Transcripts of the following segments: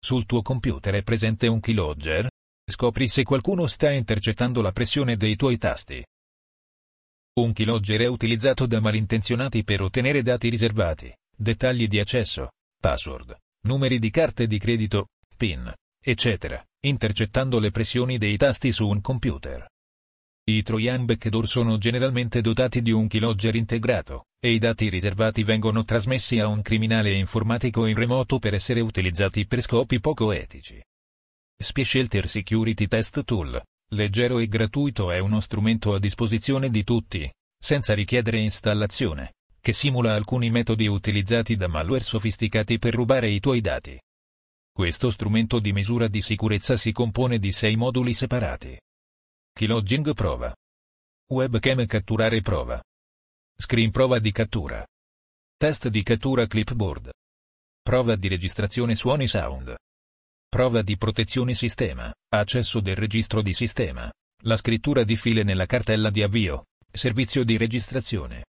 Sul tuo computer è presente un keylogger? Scopri se qualcuno sta intercettando la pressione dei tuoi tasti. Un keylogger è utilizzato da malintenzionati per ottenere dati riservati, dettagli di accesso, password, numeri di carte di credito, PIN, eccetera, intercettando le pressioni dei tasti su un computer. I Trojan Backdoor sono generalmente dotati di un keylogger integrato, e i dati riservati vengono trasmessi a un criminale informatico in remoto per essere utilizzati per scopi poco etici. Specialter Security Test Tool, leggero e gratuito è uno strumento a disposizione di tutti, senza richiedere installazione, che simula alcuni metodi utilizzati da malware sofisticati per rubare i tuoi dati. Questo strumento di misura di sicurezza si compone di sei moduli separati. Keylogging prova. Webcam catturare prova. Screen prova di cattura. Test di cattura clipboard. Prova di registrazione suoni sound. Prova di protezione sistema, accesso del registro di sistema. La scrittura di file nella cartella di avvio. Servizio di registrazione.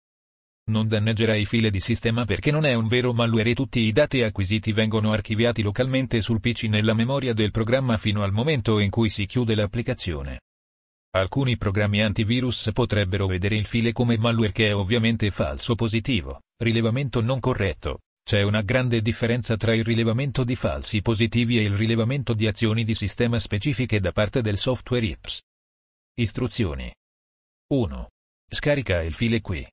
Non danneggerai file di sistema perché non è un vero malware e tutti i dati acquisiti vengono archiviati localmente sul PC nella memoria del programma fino al momento in cui si chiude l'applicazione. Alcuni programmi antivirus potrebbero vedere il file come malware che è ovviamente falso positivo, rilevamento non corretto. C'è una grande differenza tra il rilevamento di falsi positivi e il rilevamento di azioni di sistema specifiche da parte del software IPS. Istruzioni 1. Scarica il file qui.